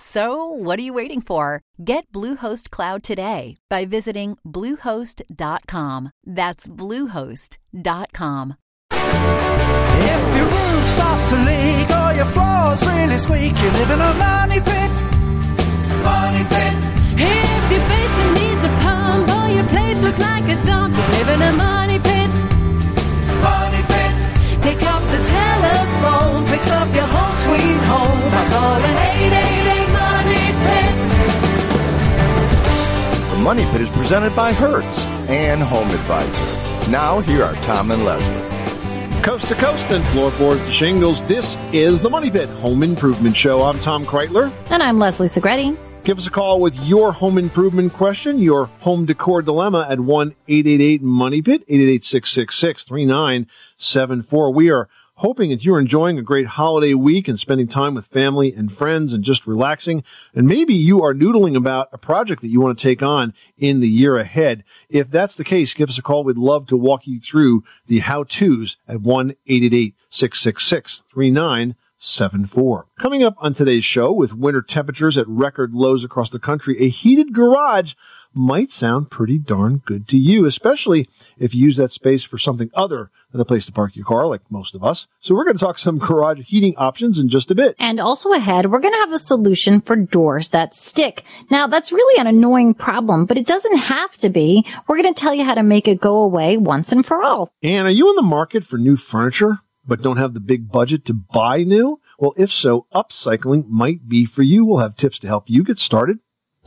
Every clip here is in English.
So, what are you waiting for? Get Bluehost Cloud today by visiting Bluehost.com. That's Bluehost.com. If your roof starts to leak or your floor's really squeak, you live in a money pit. Money pit. If your basement needs a pump or your place looks like a dump, you live in a money pit. Money pit. Pick up the telephone, fix up your home sweet home by calling 888 Money Pit is presented by Hertz and Home Advisor. Now, here are Tom and Leslie. Coast to coast and floorboards to shingles, this is the Money Pit Home Improvement Show. I'm Tom Kraeutler. And I'm Leslie Segrete. Give us a call with your home improvement question, your home decor dilemma at 1 888 Money Pit, 888 666 3974. We are hoping that you're enjoying a great holiday week and spending time with family and friends and just relaxing. And maybe you are noodling about a project that you want to take on in the year ahead. If that's the case, give us a call. We'd love to walk you through the how-tos at 1-888-666-3974. Coming up on today's show with winter temperatures at record lows across the country, a heated garage might sound pretty darn good to you, especially if you use that space for something other than a place to park your car, like most of us. So we're going to talk some garage heating options in just a bit. And also ahead, we're going to have a solution for doors that stick. Now, that's really an annoying problem, but it doesn't have to be. We're going to tell you how to make it go away once and for all. And are you in the market for new furniture, but don't have the big budget to buy new? Well, if so, upcycling might be for you. We'll have tips to help you get started.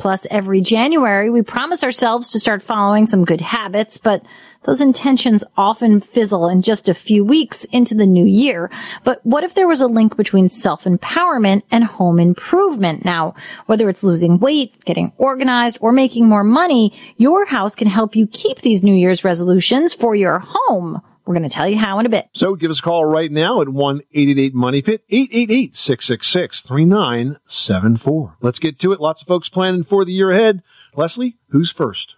Plus, every January, we promise ourselves to start following some good habits, but those intentions often fizzle in just a few weeks into the new year. But what if there was a link between self-empowerment and home improvement? Now, whether it's losing weight, getting organized, or making more money, your house can help you keep these New Year's resolutions for your home. We're going to tell you how in a bit. So give us a call right now at 1-888-MONEY-PIT, 888-666-3974. Let's get to it. Lots of folks planning for the year ahead. Leslie, who's first?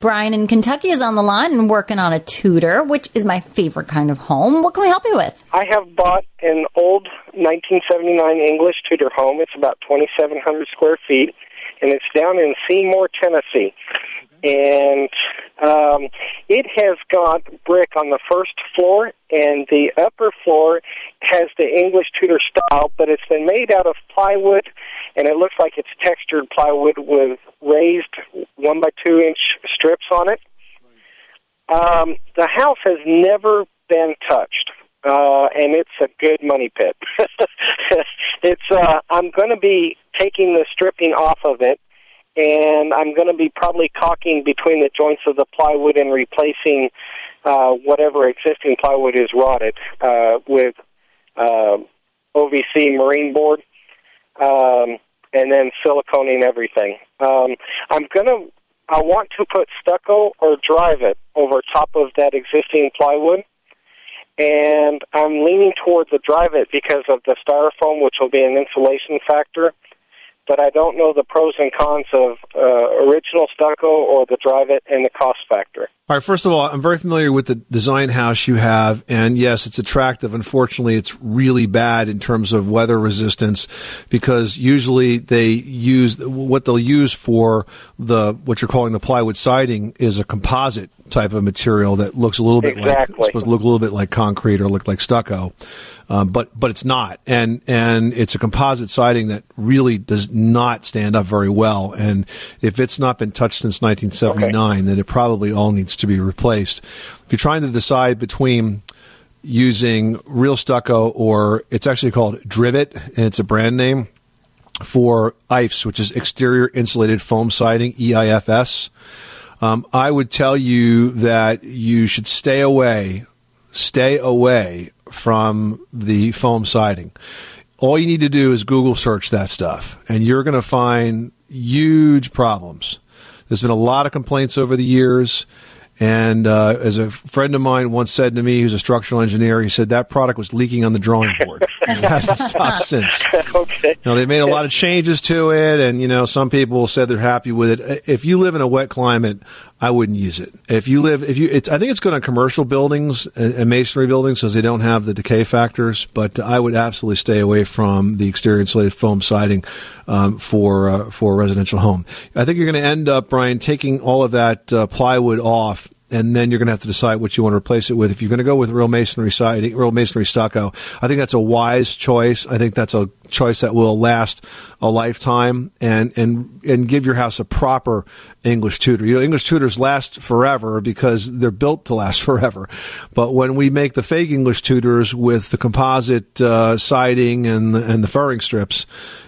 Brian in Kentucky is on the line and working on a Tudor, which is my favorite kind of home. What can we help you with? I have bought an old 1979 English Tudor home. It's about 2,700 square feet, and it's down in Seymour, Tennessee. And um, it has got brick on the first floor, and the upper floor has the English Tudor style, but it's been made out of plywood, and it looks like it's textured plywood with raised one by two inch strips on it. Um, the house has never been touched, uh, and it's a good money pit. it's. Uh, I'm going to be taking the stripping off of it, and I'm going to be probably caulking between the joints of the plywood and replacing uh, whatever existing plywood is rotted uh, with uh, OVC marine board, um, and then siliconing everything. Um, I'm going to. I want to put stucco or Dryvit over top of that existing plywood, and I'm leaning toward the Dryvit because of the styrofoam, which will be an insulation factor but I don't know the pros and cons of uh, original stucco or the Dryvit and the cost factor. All right, first of all, I'm very familiar with the design house you have, and yes, it's attractive. Unfortunately, it's really bad in terms of weather resistance because usually they use what they'll use for the what you're calling the plywood siding is a composite type of material that looks a little bit exactly. like supposed to look a little bit like concrete or look like stucco, um, but but it's not, and and it's a composite siding that really does not stand up very well. And if it's not been touched since 1979, Okay. then it probably all needs to be replaced. If you're trying to decide between using real stucco or it's actually called Dryvit and it's a brand name. for EIFS, which is exterior insulated foam siding, EIFS. Um, I would tell you that you should stay away, stay away from the foam siding. All you need to do is Google search that stuff, and you're going to find huge problems. There's been a lot of complaints over the years. And uh, as a friend of mine once said to me, who's a structural engineer, he said that product was leaking on the drawing board. it hasn't stopped since. okay. You know, they made a lot of changes to it, and you know, some people said they're happy with it. If you live in a wet climate, I wouldn't use it. If you live, if you, it's, I think it's good on commercial buildings and, and masonry buildings because they don't have the decay factors. But I would absolutely stay away from the exterior insulated foam siding um, for uh, for a residential home. I think you're going to end up, Brian, taking all of that uh, plywood off and then you're going to have to decide what you want to replace it with. If you're going to go with real masonry siding, real masonry stucco, I think that's a wise choice. I think that's a choice that will last a lifetime and and and give your house a proper English Tudor. You know, English Tudors last forever because they're built to last forever. But when we make the fake English Tudors with the composite uh, siding and and the furring strips,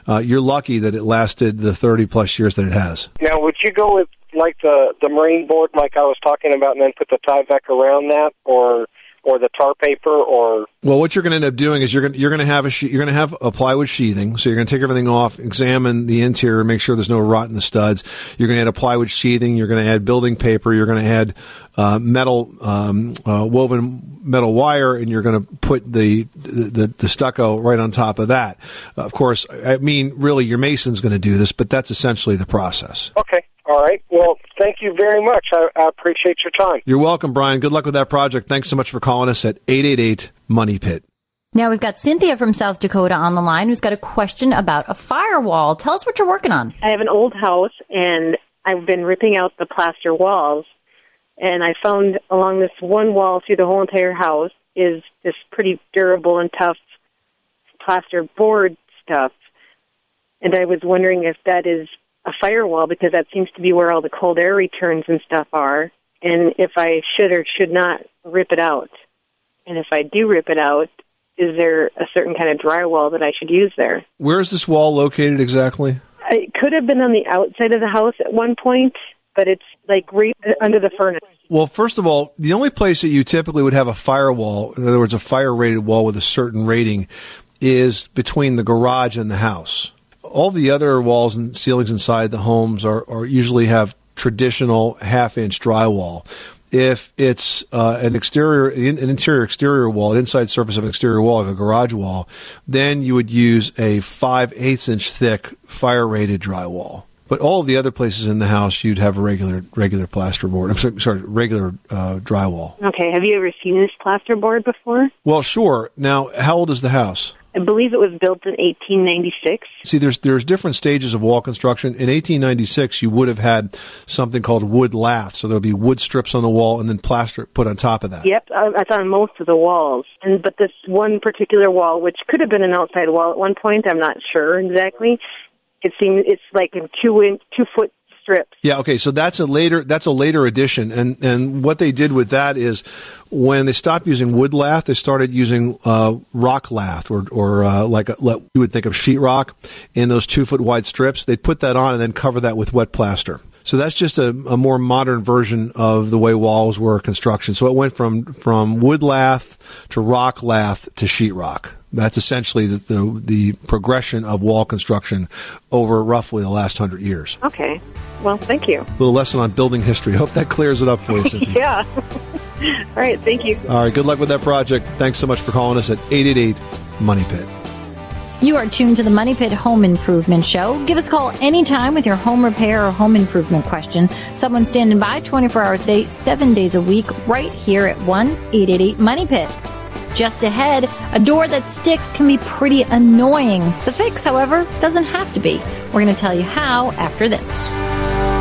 uh, you're lucky that it lasted the 30 plus years that it has. Now, would you go with like the the marine board, like I was talking about, and then put the Tyvek around that, or or the tar paper, or Well, what you're going to end up doing is you're going to, you're going to have a she- you're going to have a plywood sheathing. So you're going to take everything off, examine the interior, make sure there's no rot in the studs. You're going to add a plywood sheathing. You're going to add building paper. You're going to add uh, metal um, uh, woven metal wire, and you're going to put the, the the stucco right on top of that. of course, I mean, really, your mason's going to do this, but that's essentially the process. okay, all right. Well, thank you very much. I, I appreciate your time. You're welcome, Brian. Good luck with that project. Thanks so much for calling us at 888 Money Pit. Now we've got Cynthia from South Dakota on the line who's got a question about a firewall. Tell us what you're working on. I have an old house and I've been ripping out the plaster walls and I found along this one wall through the whole entire house is this pretty durable and tough plaster board stuff. And I was wondering if that is a firewall because that seems to be where all the cold air returns and stuff are and if I should or should not rip it out. And if I do rip it out, is there a certain kind of drywall that I should use there? Where is this wall located exactly? Uh, it could have been on the outside of the house at one point, but it's like right uh, under the furnace. Well, first of all, the only place that you typically would have a firewall, in other words, a fire rated wall with a certain rating, is between the garage and the house. All the other walls and ceilings inside the homes are, are usually have traditional half inch drywall. If it's uh, an exterior, an interior exterior wall, an inside surface of an exterior wall, like a garage wall, then you would use a five eighths inch thick fire rated drywall. But all of the other places in the house, you'd have a regular regular plasterboard. I'm sorry, sorry regular uh, drywall. Okay, have you ever seen this plasterboard before? Well, sure. Now, how old is the house? I believe it was built in 1896. See, there's there's different stages of wall construction. In 1896, you would have had something called wood lath, so there'll be wood strips on the wall and then plaster put on top of that. Yep, I- that's on most of the walls. And but this one particular wall, which could have been an outside wall at one point, I'm not sure exactly. It seems it's like in two in two foot strips. Yeah, okay, so that's a later that's a later addition, and and what they did with that is when they stopped using wood lath, they started using uh, rock lath or or uh, like a, let, you would think of sheetrock in those two foot wide strips. They'd put that on and then cover that with wet plaster. So that's just a, a more modern version of the way walls were construction. So it went from from wood lath to rock lath to sheetrock. That's essentially the, the the progression of wall construction over roughly the last hundred years. Okay. Well, thank you. A little lesson on building history. Hope that clears it up for you, Yeah. All right, thank you. All right, good luck with that project. Thanks so much for calling us at 888 Money Pit. You are tuned to the Money Pit Home Improvement Show. Give us a call anytime with your home repair or home improvement question. Someone standing by 24 hours a day, 7 days a week, right here at 1 888 Money Pit. Just ahead, a door that sticks can be pretty annoying. The fix, however, doesn't have to be. We're going to tell you how after this.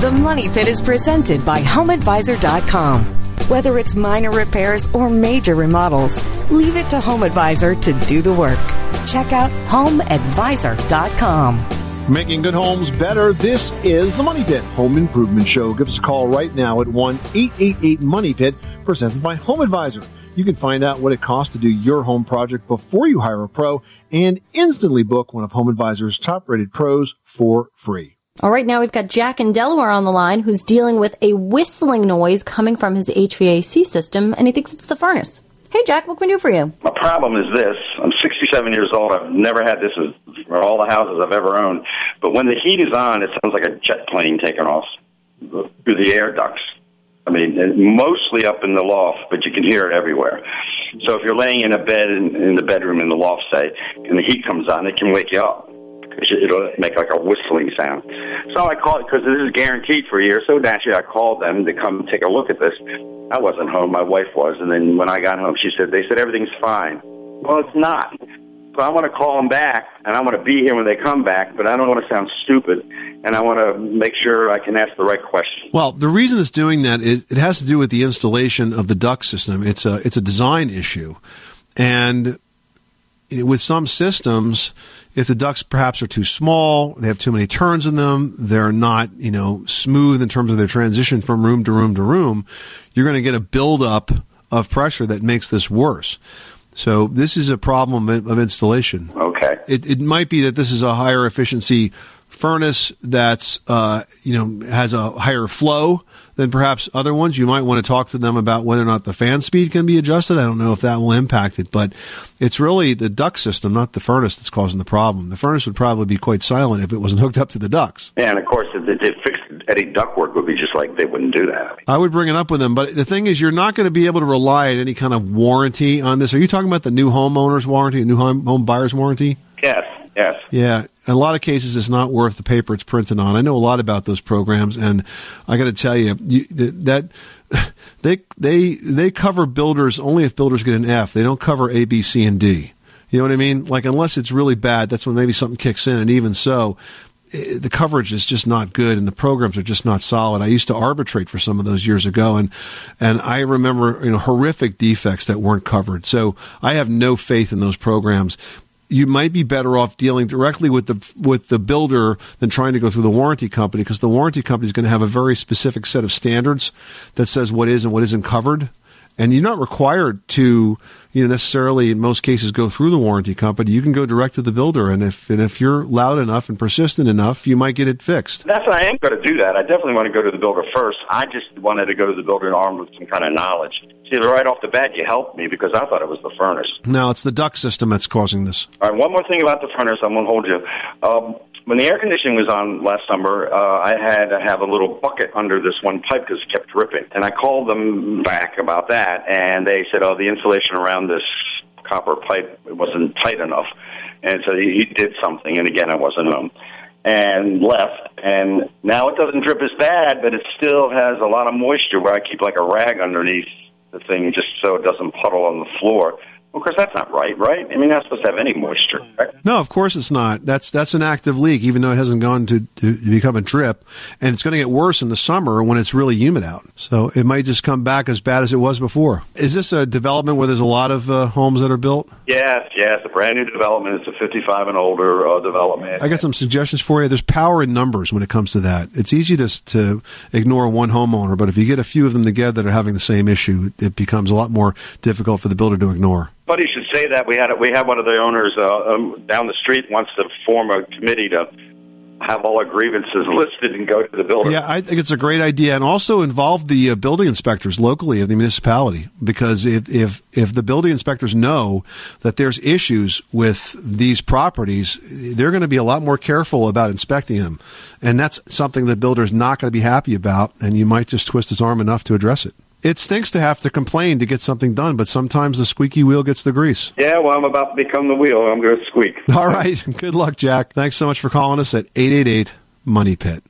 The Money Pit is presented by HomeAdvisor.com. Whether it's minor repairs or major remodels, leave it to HomeAdvisor to do the work. Check out HomeAdvisor.com. Making good homes better. This is the Money Pit Home Improvement Show. Give us a call right now at 1 888 Money Pit, presented by Home Advisor. You can find out what it costs to do your home project before you hire a pro and instantly book one of Home Advisor's top rated pros for free. All right, now we've got Jack in Delaware on the line who's dealing with a whistling noise coming from his HVAC system, and he thinks it's the furnace. Hey, Jack, what can we do for you? My problem is this. I'm 67 years old. I've never had this for all the houses I've ever owned. But when the heat is on, it sounds like a jet plane taking off through the air ducts. I mean, uh, mostly up in the loft, but you can hear it everywhere. So if you're laying in a bed in, in the bedroom in the loft, say, and the heat comes on, it can wake you up. It'll make like a whistling sound. So I called because this is guaranteed for a year. So naturally, I called them to come take a look at this. I wasn't home; my wife was. And then when I got home, she said they said everything's fine. Well, it's not. So I want to call them back, and I want to be here when they come back, but I don't want to sound stupid, and I want to make sure I can ask the right question. Well, the reason it's doing that is it has to do with the installation of the duct system. It's a it's a design issue, and with some systems, if the ducts perhaps are too small, they have too many turns in them, they're not, you know, smooth in terms of their transition from room to room to room, you're going to get a buildup of pressure that makes this worse. So this is a problem of installation. Okay. It, it might be that this is a higher efficiency furnace that's, uh, you know, has a higher flow than perhaps other ones. You might want to talk to them about whether or not the fan speed can be adjusted. I don't know if that will impact it, but it's really the duct system, not the furnace, that's causing the problem. The furnace would probably be quite silent if it wasn't hooked up to the ducts. Yeah, and of course, if the fixed any ductwork would be just like they wouldn't do that. I would bring it up with them, but the thing is, you're not going to be able to rely on any kind of warranty on this. Are you talking about the new homeowner's warranty, the new home, home buyer's warranty? Yes, yes. Yeah, in a lot of cases, it's not worth the paper it's printed on. I know a lot about those programs, and I got to tell you, you that they they they cover builders only if builders get an F. They don't cover A, B, C, and D. You know what I mean? Like unless it's really bad, that's when maybe something kicks in. And even so, eh, the coverage is just not good, and the programs are just not solid. I used to arbitrate for some of those years ago, and and I remember you know horrific defects that weren't covered. So I have no faith in those programs you might be better off dealing directly with the with the builder than trying to go through the warranty company because the warranty company is going to have a very specific set of standards that says what is and what isn't covered and you're not required to you know necessarily in most cases go through the warranty company you can go direct to the builder and if and if you're loud enough and persistent enough you might get it fixed That's what I am going to do that. I definitely want to go to the builder first. I just wanted to go to the builder armed with some kind of knowledge. See, right off the bat, you helped me because I thought it was the furnace. now it's the duct system that's causing this All right, one more thing about the furnace. I'm going to hold you. Um, when the air conditioning was on last summer, uh, I had to have a little bucket under this one pipe because it kept dripping. And I called them back about that, and they said, "Oh, the insulation around this copper pipe it wasn't tight enough." And so he, he did something, and again, I wasn't home, and left. And now it doesn't drip as bad, but it still has a lot of moisture where I keep like a rag underneath the thing just so it doesn't puddle on the floor. Well, of course, that's not right, right? I mean, that's supposed to have any moisture. Right? No, of course it's not. That's that's an active leak, even though it hasn't gone to, to become a drip, and it's going to get worse in the summer when it's really humid out. So it might just come back as bad as it was before. Is this a development where there's a lot of uh, homes that are built? Yes, yes. A brand new development. It's a 55 and older uh, development. I got some suggestions for you. There's power in numbers when it comes to that. It's easy to to ignore one homeowner, but if you get a few of them together that are having the same issue, it becomes a lot more difficult for the builder to ignore. Funny you should say that. We had we had one of the owners uh, um, down the street wants to form a committee to have all our grievances listed and go to the builder. Yeah, I think it's a great idea, and also involve the uh, building inspectors locally of the municipality. Because if if if the building inspectors know that there's issues with these properties, they're going to be a lot more careful about inspecting them, and that's something the builder's not going to be happy about, and you might just twist his arm enough to address it. It stinks to have to complain to get something done, but sometimes the squeaky wheel gets the grease. Yeah, well, I'm about to become the wheel. I'm going to squeak. All right. Good luck, Jack. Thanks so much for calling us at 888 Money Pit.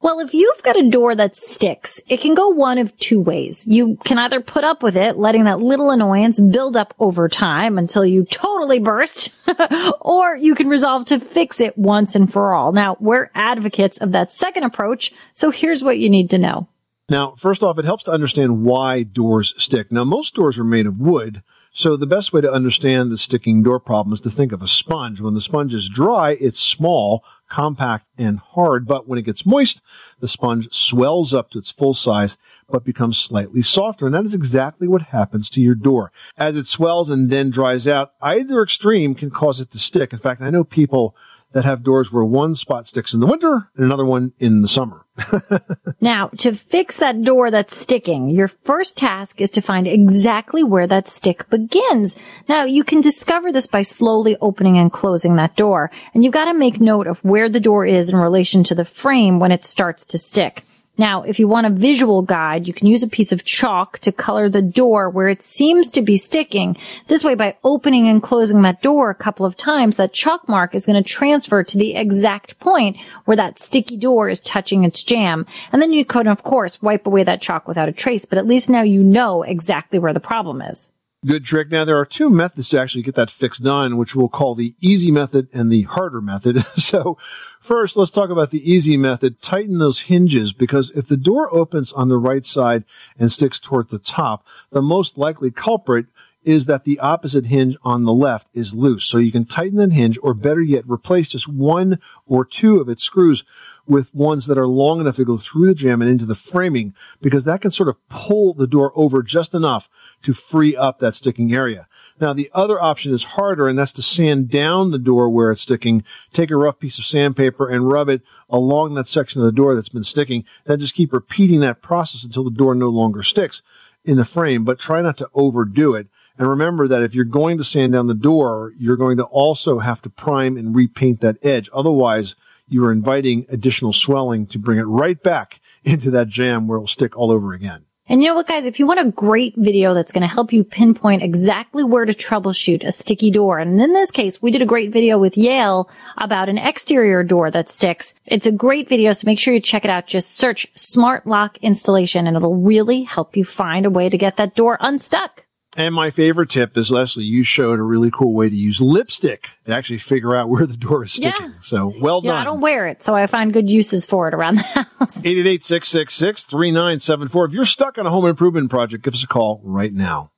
Well, if you've got a door that sticks, it can go one of two ways. You can either put up with it, letting that little annoyance build up over time until you totally burst, or you can resolve to fix it once and for all. Now, we're advocates of that second approach, so here's what you need to know. Now, first off, it helps to understand why doors stick. Now, most doors are made of wood, so the best way to understand the sticking door problem is to think of a sponge. When the sponge is dry, it's small, compact, and hard, but when it gets moist, the sponge swells up to its full size, but becomes slightly softer. And that is exactly what happens to your door. As it swells and then dries out, either extreme can cause it to stick. In fact, I know people that have doors where one spot sticks in the winter and another one in the summer. Now, to fix that door that's sticking, your first task is to find exactly where that stick begins. Now, you can discover this by slowly opening and closing that door, and you've got to make note of where the door is in relation to the frame when it starts to stick. Now, if you want a visual guide, you can use a piece of chalk to color the door where it seems to be sticking. This way, by opening and closing that door a couple of times, that chalk mark is going to transfer to the exact point where that sticky door is touching its jamb. And then you could, of course, wipe away that chalk without a trace, but at least now you know exactly where the problem is. Good trick. Now there are two methods to actually get that fix done, which we'll call the easy method and the harder method. so first, let's talk about the easy method. Tighten those hinges because if the door opens on the right side and sticks toward the top, the most likely culprit is that the opposite hinge on the left is loose. So you can tighten that hinge or better yet, replace just one or two of its screws with ones that are long enough to go through the jamb and into the framing because that can sort of pull the door over just enough to free up that sticking area. Now, the other option is harder, and that's to sand down the door where it's sticking. Take a rough piece of sandpaper and rub it along that section of the door that's been sticking. Then just keep repeating that process until the door no longer sticks in the frame, but try not to overdo it. And remember that if you're going to sand down the door, you're going to also have to prime and repaint that edge. Otherwise, you are inviting additional swelling to bring it right back into that jamb where it will stick all over again. And you know what, guys? If you want a great video that's going to help you pinpoint exactly where to troubleshoot a sticky door, and in this case, we did a great video with Yale about an exterior door that sticks. It's a great video, so make sure you check it out. Just search Smart Lock Installation, and it'll really help you find a way to get that door unstuck. And my favorite tip is Leslie, you showed a really cool way to use lipstick to actually figure out where the door is sticking. Yeah. So well done. Yeah, I don't wear it, so I find good uses for it around the house. 888-666-3974. If you're stuck on a home improvement project, give us a call right now.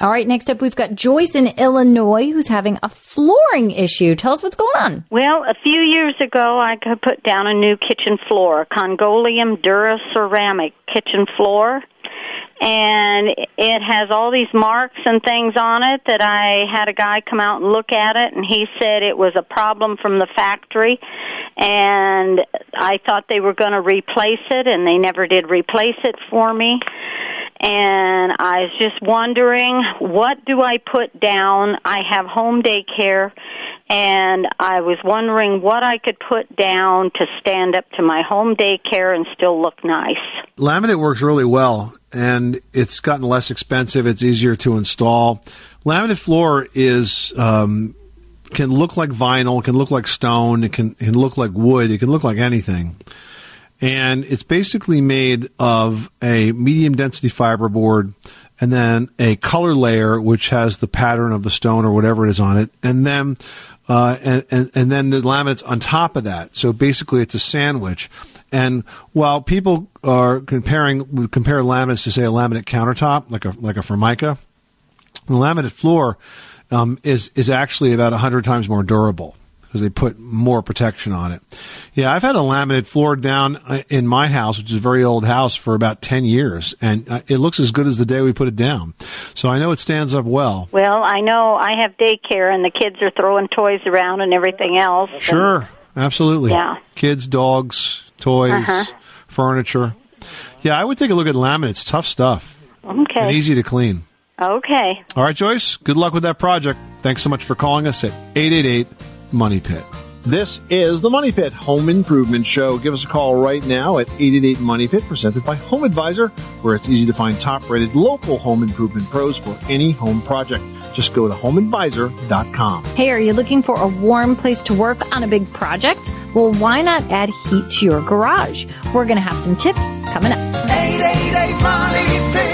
All right, next up, we've got Joyce in Illinois who's having a flooring issue. Tell us what's going on. Well, a few years ago, I could put down a new kitchen floor, a Congoleum Dura ceramic kitchen floor. And it has all these marks and things on it that I had a guy come out and look at it, and he said it was a problem from the factory. And I thought they were going to replace it, and they never did replace it for me and I was just wondering what do I put down? I have home daycare and I was wondering what I could put down to stand up to my home daycare and still look nice. Laminate works really well and it's gotten less expensive. It's easier to install. Laminate floor is, um, can look like vinyl, can look like stone, it can, can look like wood, it can look like anything. And it's basically made of a medium density fiber fiberboard and then a color layer which has the pattern of the stone or whatever it is on it, and then uh, and, and and then the laminates on top of that. So basically, it's a sandwich. And while people are comparing compare laminates to say a laminate countertop, like a like a Formica, the laminate floor um, is is actually about hundred times more durable because they put more protection on it. Yeah, I've had a laminate floor down uh, in my house, which is a very old house, for about 10 years, and uh, it looks as good as the day we put it down. So I know it stands up well. Well, I know I have daycare and the kids are throwing toys around and everything else. Sure, absolutely. Yeah. Kids, dogs, toys, Uh-huh. furniture. Yeah, I would take a look at laminate. It's tough stuff Okay. and easy to clean. Okay. All right, Joyce, good luck with that project. Thanks so much for calling us at 888 Money Pit. This is the Money Pit Home Improvement Show. Give us a call right now at 888 Money Pit, presented by Home Advisor, where it's easy to find top rated local home improvement pros for any home project. Just go to homeadvisor.com. Hey, are you looking for a warm place to work on a big project? Well, why not add heat to your garage? We're going to have some tips coming up. 888 Money Pit.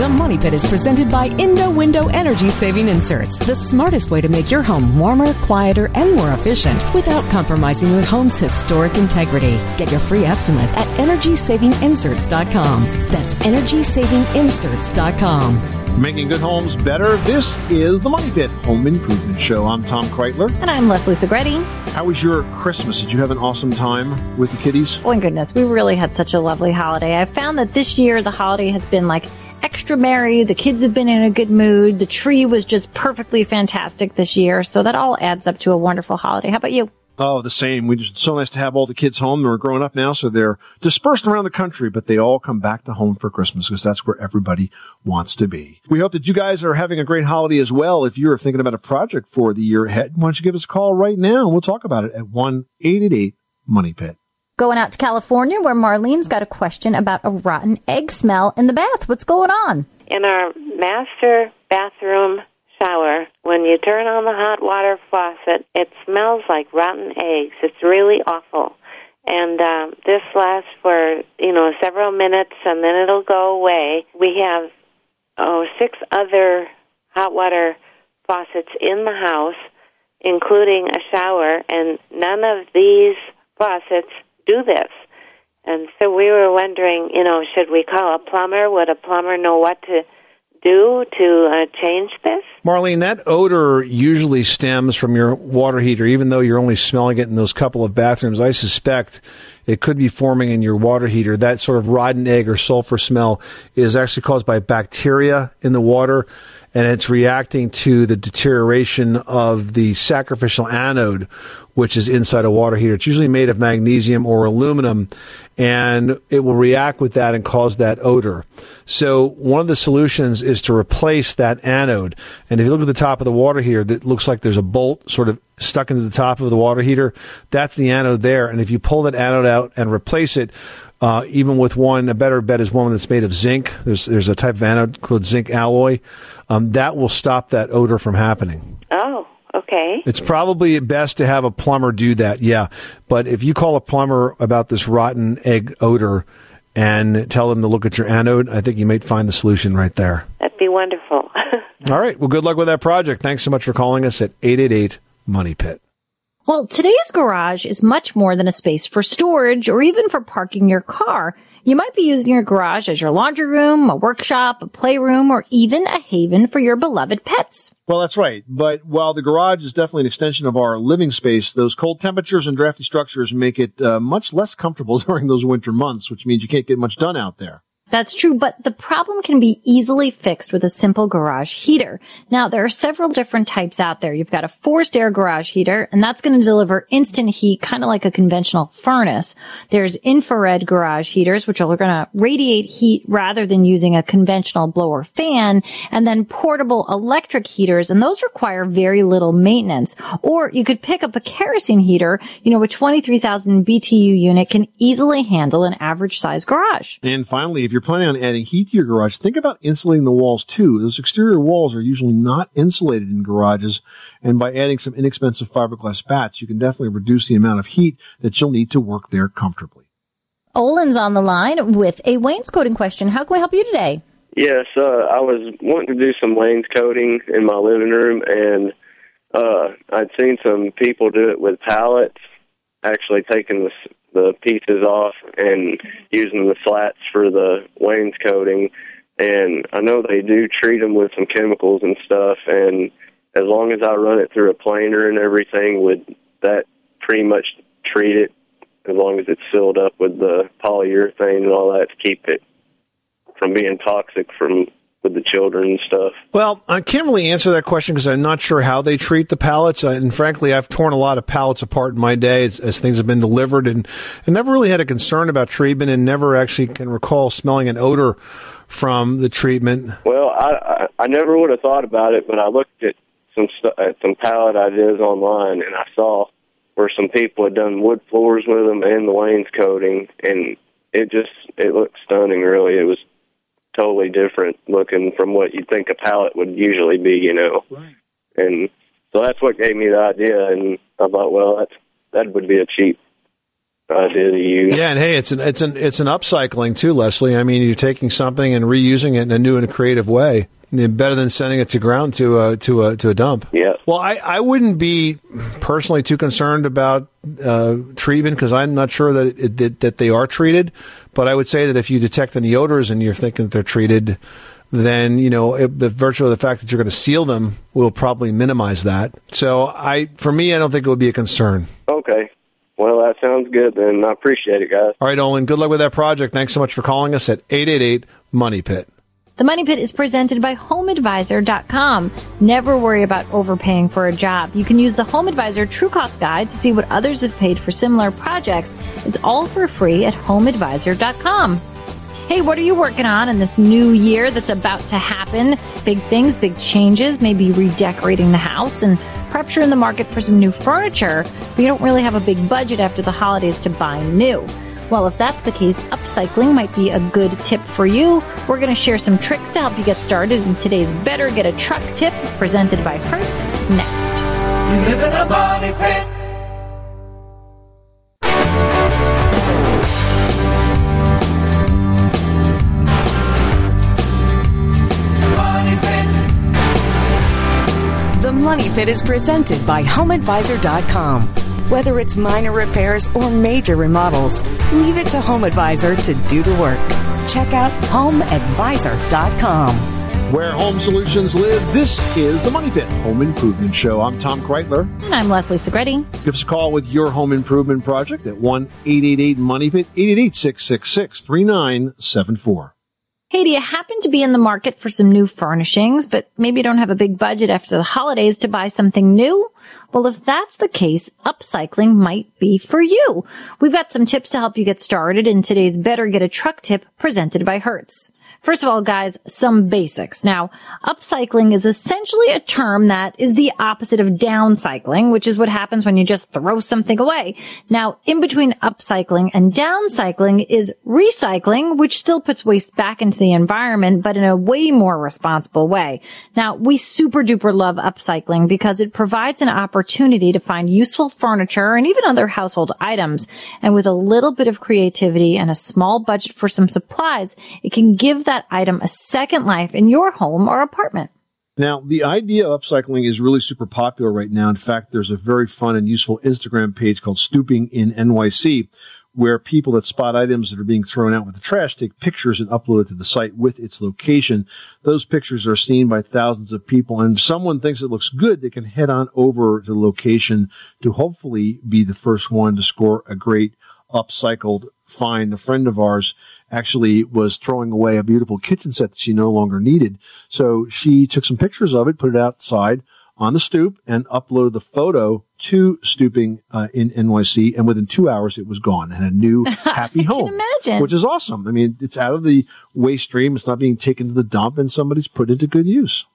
The Money Pit is presented by Indow Window Energy Saving Inserts, the smartest way to make your home warmer, quieter, and more efficient without compromising your home's historic integrity. Get your free estimate at EnergySavingInserts.com. That's EnergySavingInserts.com. Making good homes better. This is the Money Pit Home Improvement Show. I'm Tom Kraeutler. And I'm Leslie Segrete. How was your Christmas? Did you have an awesome time with the kiddies? Oh my goodness, we really had such a lovely holiday. I found that this year the holiday has been like extra merry. The kids have been in a good mood. The tree was just perfectly fantastic this year. So that all adds up to a wonderful holiday. How about you? Oh, the same. We just so nice to have all the kids home. They're growing up now, so they're dispersed around the country, but they all come back to home for Christmas because that's where everybody wants to be. We hope that you guys are having a great holiday as well. If you're thinking about a project for the year ahead, why don't you give us a call right now we'll talk about it at one eight eight eight Money Pit. Going out to California where Marlene's got a question about a rotten egg smell in the bath. What's going on? in our master bathroom shower, when you turn on the hot water faucet, it smells like rotten eggs. It's really awful. And um, this lasts for, you know, several minutes and then it'll go away. We have, oh, six other hot water faucets in the house, including a shower, and none of these faucets do this. And so we were wondering, you know, should we call a plumber? Would a plumber know what to do to uh, change this? Marlene, that odor usually stems from your water heater, even though you're only smelling it in those couple of bathrooms. I suspect it could be forming in your water heater. That sort of rotten egg or sulfur smell is actually caused by bacteria in the water, and it's reacting to the deterioration of the sacrificial anode, which is inside a water heater. It's usually made of magnesium or aluminum, and it will react with that and cause that odor. So one of the solutions is to replace that anode. And if you look at the top of the water heater, that looks like there's a bolt sort of stuck into the top of the water heater. That's the anode there. And if you pull that anode out and replace it, uh, even with one, a better bet is one that's made of zinc. There's there's a type of anode called zinc alloy. Um, that will stop that odor from happening. Oh, okay. It's probably best to have a plumber do that, yeah. But if you call a plumber about this rotten egg odor and tell them to look at your anode, I think you might find the solution right there. That'd be wonderful. All right. Well, good luck with that project. Thanks so much for calling us at 888 Money Pit. Well, today's garage is much more than a space for storage or even for parking your car. You might be using your garage as your laundry room, a workshop, a playroom, or even a haven for your beloved pets. Well, that's right. But while the garage is definitely an extension of our living space, those cold temperatures and drafty structures make it uh, much less comfortable during those winter months, which means you can't get much done out there. That's true, but the problem can be easily fixed with a simple garage heater. Now, there are several different types out there. You've got a forced air garage heater, and that's going to deliver instant heat, kind of like a conventional furnace. There's infrared garage heaters, which are going to radiate heat rather than using a conventional blower fan, and then portable electric heaters, and those require very little maintenance. Or you could pick up a kerosene heater, you know, a 23,000 BTU unit can easily handle an average size garage. And finally, if you're planning on adding heat to your garage, think about insulating the walls too. Those exterior walls are usually not insulated in garages. And by adding some inexpensive fiberglass batts, you can definitely reduce the amount of heat that you'll need to work there comfortably. Olin's on the line with a wainscoting question. How can we help you today? Yes, uh, I was wanting to do some wainscoting in my living room, and uh, I'd seen some people do it with pallets, actually taking the s- the pieces off and using the slats for the wainscoting. And I know they do treat them with some chemicals and stuff. And as long as I run it through a planer and everything, would that pretty much treat it? As long as it's filled up with the polyurethane and all that to keep it from being toxic from with the children and stuff. Well, I can't really answer that question because I'm not sure how they treat the pallets. Uh, And frankly, I've torn a lot of pallets apart in my day as, as things have been delivered and, never really had a concern about treatment and never actually can recall smelling an odor from the treatment. Well, I I, I never would have thought about it, but I looked at some at some pallet ideas online, and I saw where some people had done wood floors with them and the wainscoting, and it just it looked stunning. Really, it was totally different looking from what you'd think a pallet would usually be, you know. Right. And so that's what gave me the idea, and I thought, well, that's that would be a cheap idea to use. Yeah, and hey, it's an it's an it's an upcycling too, Leslie. I mean, you're taking something and reusing it in a new and creative way. Better than sending it to ground to a to a to a dump. Yeah. Well, I, I wouldn't be personally too concerned about uh, treatment because I'm not sure that, it, that that they are treated. But I would say that if you detect any odors and you're thinking that they're treated, then you know it, the virtue of the fact that you're going to seal them will probably minimize that. So I, for me, I don't think it would be a concern. Okay. Well, that sounds good. Then I appreciate it, guys. All right, Olin. Good luck with that project. Thanks so much for calling us at eight eight eight Money Pit. The Money Pit is presented by HomeAdvisor.com. Never worry about overpaying for a job. You can use the HomeAdvisor True Cost Guide to see what others have paid for similar projects. It's all for free at HomeAdvisor.com. Hey, what are you working on in this new year that's about to happen? Big things, big changes, maybe redecorating the house and perhaps you're in the market for some new furniture, but you don't really have a big budget after the holidays to buy new. Well, if that's the case, upcycling might be a good tip for you. We're going to share some tricks to help you get started in today's Better Get a Truck tip presented by Hertz next. The Money Pit is presented by HomeAdvisor.com. Whether it's minor repairs or major remodels, leave it to HomeAdvisor to do the work. Check out HomeAdvisor.com. Where home solutions live, this is the Money Pit Home Improvement Show. I'm Tom Kraeutler. And I'm Leslie Segrete. Give us a call with your home improvement project at 1 888 Money Pit, 888 666 3974. Hey, do you happen to be in the market for some new furnishings, but maybe you don't have a big budget after the holidays to buy something new? Well, if that's the case, upcycling might be for you. We've got some tips to help you get started in today's Better Get a Truck tip presented by Hertz. First of all, guys, some basics. Now, upcycling is essentially a term that is the opposite of downcycling, which is what happens when you just throw something away. Now, in between upcycling and downcycling is recycling, which still puts waste back into the environment, but in a way more responsible way. Now, we super duper love upcycling because it provides an opportunity to find useful furniture and even other household items. And with a little bit of creativity and a small budget for some supplies, it can give that item a second life in your home or apartment. Now, the idea of upcycling is really super popular right now. In fact, there's a very fun and useful Instagram page called Stooping in NYC where people that spot items that are being thrown out with the trash take pictures and upload it to the site with its location. Those pictures are seen by thousands of people and if someone thinks it looks good, they can head on over to the location to hopefully be the first one to score a great upcycled find. A friend of ours actually was throwing away a beautiful kitchen set that she no longer needed. So she took some pictures of it, put it outside on the stoop and uploaded the photo to stooping uh, in NYC. And within two hours, it was gone and a new happy home, imagine. which is awesome. I mean, it's out of the waste stream. It's not being taken to the dump and somebody's put it to good use.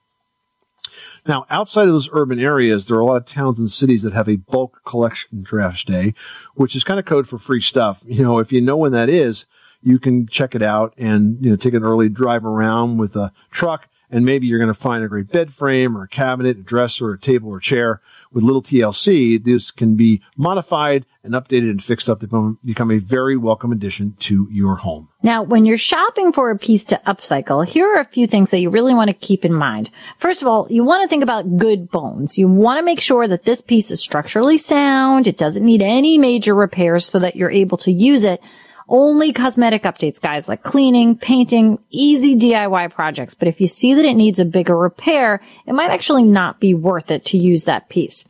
Now, outside of those urban areas, there are a lot of towns and cities that have a bulk collection trash day, which is kind of code for free stuff. You know, if you know when that is, you can check it out and, you know, take an early drive around with a truck and maybe you're going to find a great bed frame or a cabinet, a dresser, a table or chair with little TLC. This can be modified and updated and fixed up to become a very welcome addition to your home. Now, when you're shopping for a piece to upcycle, here are a few things that you really want to keep in mind. First of all, you want to think about good bones. You want to make sure that this piece is structurally sound. It doesn't need any major repairs so that you're able to use it. Only cosmetic updates, guys, like cleaning, painting, easy DIY projects. But if you see that it needs a bigger repair, it might actually not be worth it to use that piece.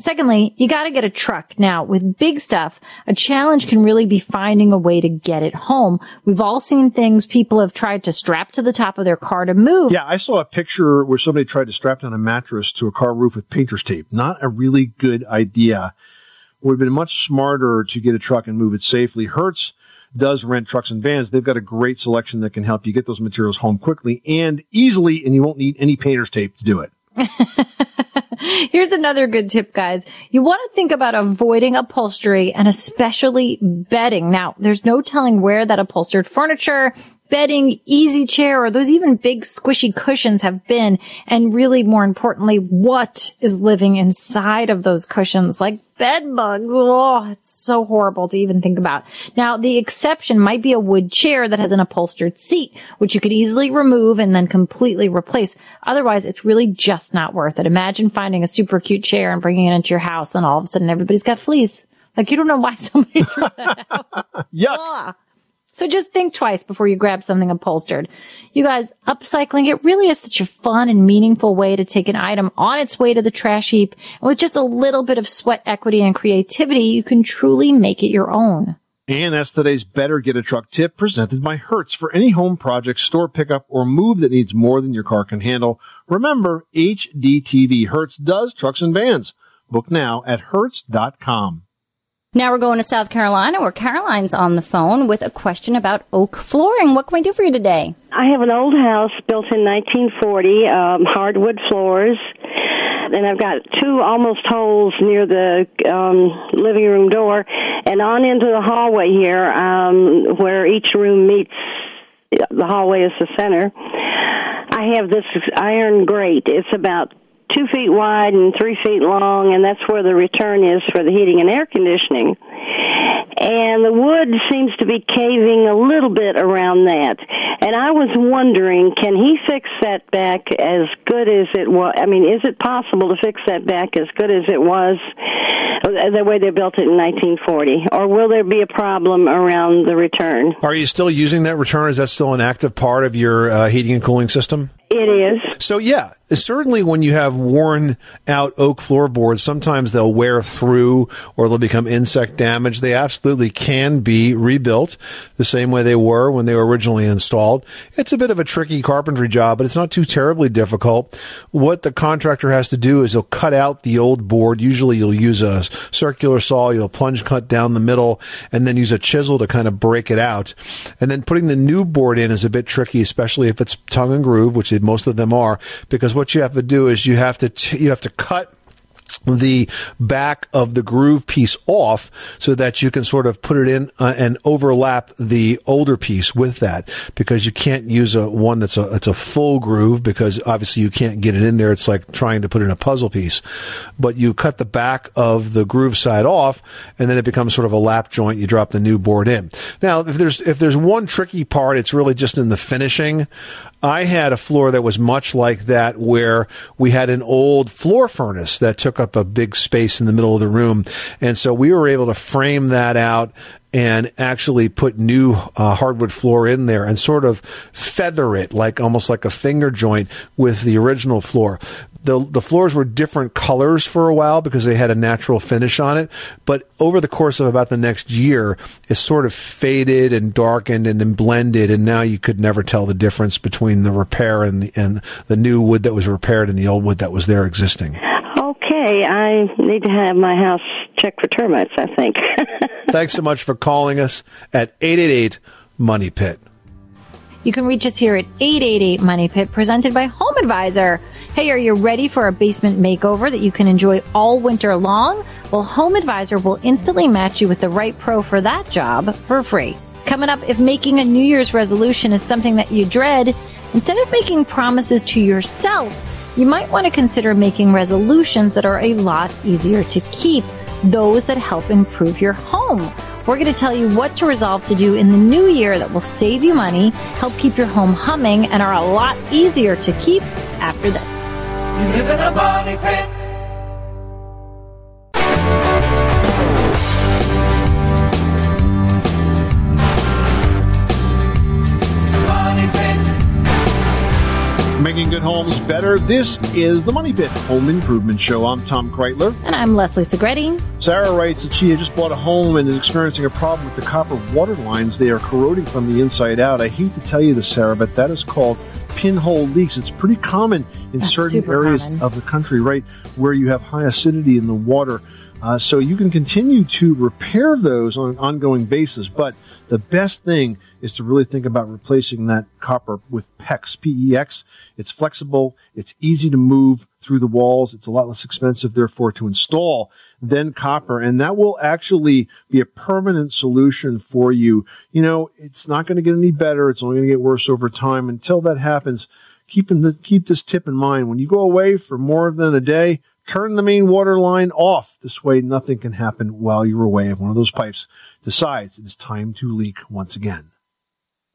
Secondly, you gotta get a truck. Now, with big stuff, a challenge can really be finding a way to get it home. We've all seen things people have tried to strap to the top of their car to move. Yeah, I saw a picture where somebody tried to strap down a mattress to a car roof with painter's tape. Not a really good idea. Would have been much smarter to get a truck and move it safely. Hertz does rent trucks and vans. They've got a great selection that can help you get those materials home quickly and easily, and you won't need any painter's tape to do it. Here's another good tip, guys. You want to think about avoiding upholstery and especially bedding. Now, there's no telling where that upholstered furniture, bedding, easy chair, or those even big squishy cushions have been. And really, more importantly, what is living inside of those cushions, like bed bugs. Oh, it's so horrible to even think about. Now, the exception might be a wood chair that has an upholstered seat, which you could easily remove and then completely replace. Otherwise, it's really just not worth it. Imagine finding a super cute chair and bringing it into your house and all of a sudden everybody's got fleas. Like you don't know why somebody threw that out. Yuck. So just think twice before you grab something upholstered. You guys, upcycling, it really is such a fun and meaningful way to take an item on its way to the trash heap. And with just a little bit of sweat equity and creativity, you can truly make it your own. And that's today's Better Get a Truck tip presented by Hertz for any home project, store pickup, or move that needs more than your car can handle. Remember, HDTV Hertz does trucks and vans. Book now at Hertz.com. Now we're going to South Carolina where Caroline's on the phone with a question about oak flooring. What can we do for you today? I have an old house built in 1940, um, hardwood floors, and I've got two almost holes near the um, living room door, and on into the hallway here, um, where each room meets. The hallway is the center. I have this iron grate. It's about two feet wide and three feet long, and that's where the return is for the heating and air conditioning. And the wood seems to be caving a little bit around that. And I was wondering, can he fix that back as good as it was? I mean, is it possible to fix that back as good as it was the way they built it in 1940? Or will there be a problem around the return? Are you still using that return? Is that still an active part of your uh, heating and cooling system? It is. So yeah, certainly when you have worn out oak floorboards, sometimes they'll wear through or they'll become insect damage. They absolutely can be rebuilt the same way they were when they were originally installed. It's a bit of a tricky carpentry job, but it's not too terribly difficult. What the contractor has to do is he'll cut out the old board. Usually you'll use a circular saw, you'll plunge cut down the middle and then use a chisel to kind of break it out. And then putting the new board in is a bit tricky, especially if it's tongue and groove, which most of them are, because what you have to do is you have to, t- you have to cut the back of the groove piece off so that you can sort of put it in uh, and overlap the older piece with that because you can't use a one that's a it's a full groove because obviously you can't get it in there. It's like trying to put in a puzzle piece. But you cut the back of the groove side off and then it becomes sort of a lap joint. You drop the new board in. Now if there's if there's one tricky part it's really just in the finishing I had a floor that was much like that where we had an old floor furnace that took up a big space in the middle of the room. And so we were able to frame that out and actually put new uh, hardwood floor in there and sort of feather it like almost like a finger joint with the original floor. The, the floors were different colors for a while because they had a natural finish on it. But over the course of about the next year, it sort of faded and darkened and then blended. And now you could never tell the difference between the repair and the, and the new wood that was repaired and the old wood that was there existing. Okay, I need to have my house checked for termites, I think. Thanks so much for calling us at 888 Money Pit. You can reach us here at 888 Money Pit, presented by Home Advisor. Hey, are you ready for a basement makeover that you can enjoy all winter long? Well, Home Advisor will instantly match you with the right pro for that job for free. Coming up, if making a New Year's resolution is something that you dread, instead of making promises to yourself, you might want to consider making resolutions that are a lot easier to keep, those that help improve your home. We're going to tell you what to resolve to do in the new year that will save you money, help keep your home humming, and are a lot easier to keep after this. You live in a pit. Homes better. This is the Money Pit Home Improvement Show. I'm Tom Kraeutler. And I'm Leslie Segrete. Sarah writes that she had just bought a home and is experiencing a problem with the copper water lines. They are corroding from the inside out. I hate to tell you this, Sarah, but that is called pinhole leaks. It's pretty common in That's certain areas common. of the country, right, where you have high acidity in the water. Uh, so you can continue to repair those on an ongoing basis, but the best thing is to really think about replacing that copper with PEX, P-E-X. It's flexible. It's easy to move through the walls. It's a lot less expensive, therefore, to install than copper. And that will actually be a permanent solution for you. You know, it's not going to get any better. It's only going to get worse over time. Until that happens, keep in the, keep this tip in mind. When you go away for more than a day, turn the main water line off. This way, nothing can happen while you're away if one of those pipes decides it is time to leak once again.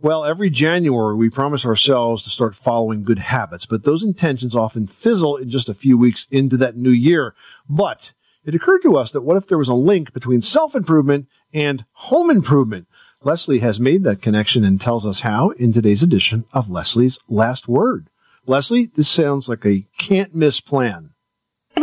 Well, every January we promise ourselves to start following good habits, but those intentions often fizzle in just a few weeks into that new year. But it occurred to us that what if there was a link between self-improvement and home improvement? Leslie has made that connection and tells us how in today's edition of Leslie's Last Word. Leslie, this sounds like a can't miss plan.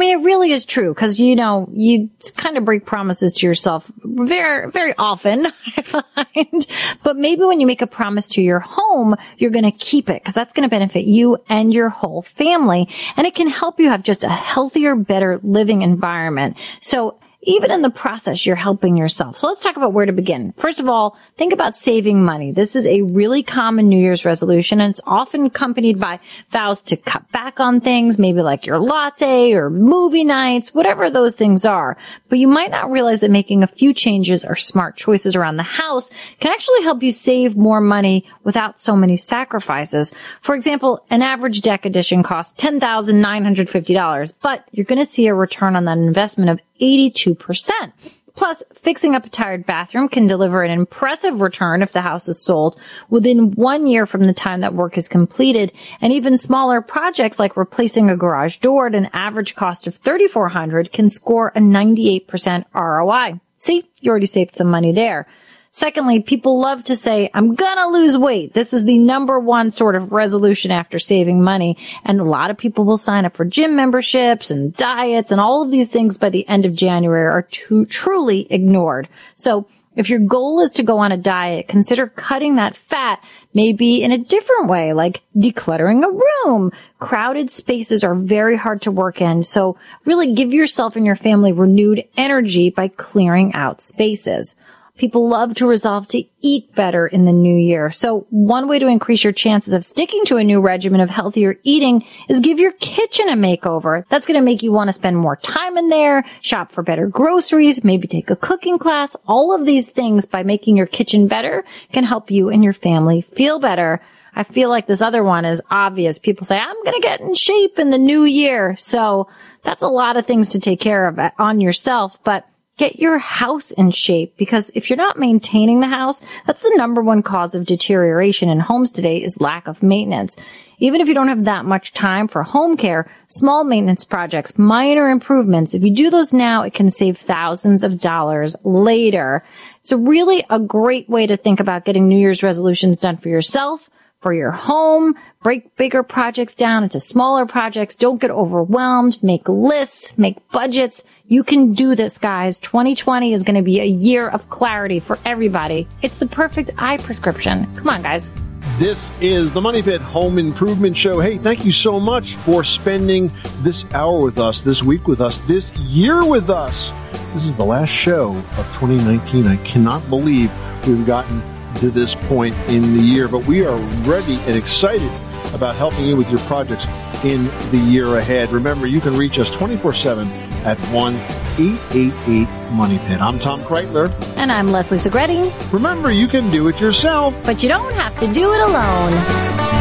I mean, it really is true because, you know, you kind of break promises to yourself very, very often, I find. But maybe when you make a promise to your home, you're going to keep it because that's going to benefit you and your whole family. And it can help you have just a healthier, better living environment. So even in the process, you're helping yourself. So let's talk about where to begin. First of all, think about saving money. This is a really common New Year's resolution and it's often accompanied by vows to cut back on things, maybe like your latte or movie nights, whatever those things are. But you might not realize that making a few changes or smart choices around the house can actually help you save more money without so many sacrifices. For example, an average deck edition costs $10,950, but you're going to see a return on that investment of 82%. Plus, fixing up a tired bathroom can deliver an impressive return if the house is sold within one year from the time that work is completed. And even smaller projects like replacing a garage door at an average cost of 3,400 can score a 98% ROI. See, you already saved some money there. Secondly, people love to say, I'm gonna lose weight. This is the number one sort of resolution after saving money. And a lot of people will sign up for gym memberships and diets and all of these things by the end of January are too, truly ignored. So if your goal is to go on a diet, consider cutting that fat maybe in a different way, like decluttering a room. Crowded spaces are very hard to work in. So really give yourself and your family renewed energy by clearing out spaces. People love to resolve to eat better in the new year. So one way to increase your chances of sticking to a new regimen of healthier eating is give your kitchen a makeover. That's going to make you want to spend more time in there, shop for better groceries, maybe take a cooking class. All of these things by making your kitchen better can help you and your family feel better. I feel like this other one is obvious. People say, I'm going to get in shape in the new year. So that's a lot of things to take care of uh, on yourself, but get your house in shape because if you're not maintaining the house, that's the number one cause of deterioration in homes today is lack of maintenance. Even if you don't have that much time for home care, small maintenance projects, minor improvements, if you do those now, it can save thousands of dollars later. It's really a great way to think about getting New Year's resolutions done for yourself, for your home, break bigger projects down into smaller projects. Don't get overwhelmed. Make lists, make budgets. You can do this, guys. 2020 is going to be a year of clarity for everybody. It's the perfect eye prescription. Come on, guys. This is the Money Pit Home Improvement Show. Hey, thank you so much for spending this hour with us, this week with us, this year with us. This is the last show of 2019. I cannot believe we've gotten to this point in the year, but we are ready and excited about helping you with your projects in the year ahead. Remember, you can reach us 24 7 at 1 888 Money Pit. I'm Tom Kraeutler. And I'm Leslie Segrete. Remember, you can do it yourself, but you don't have to do it alone.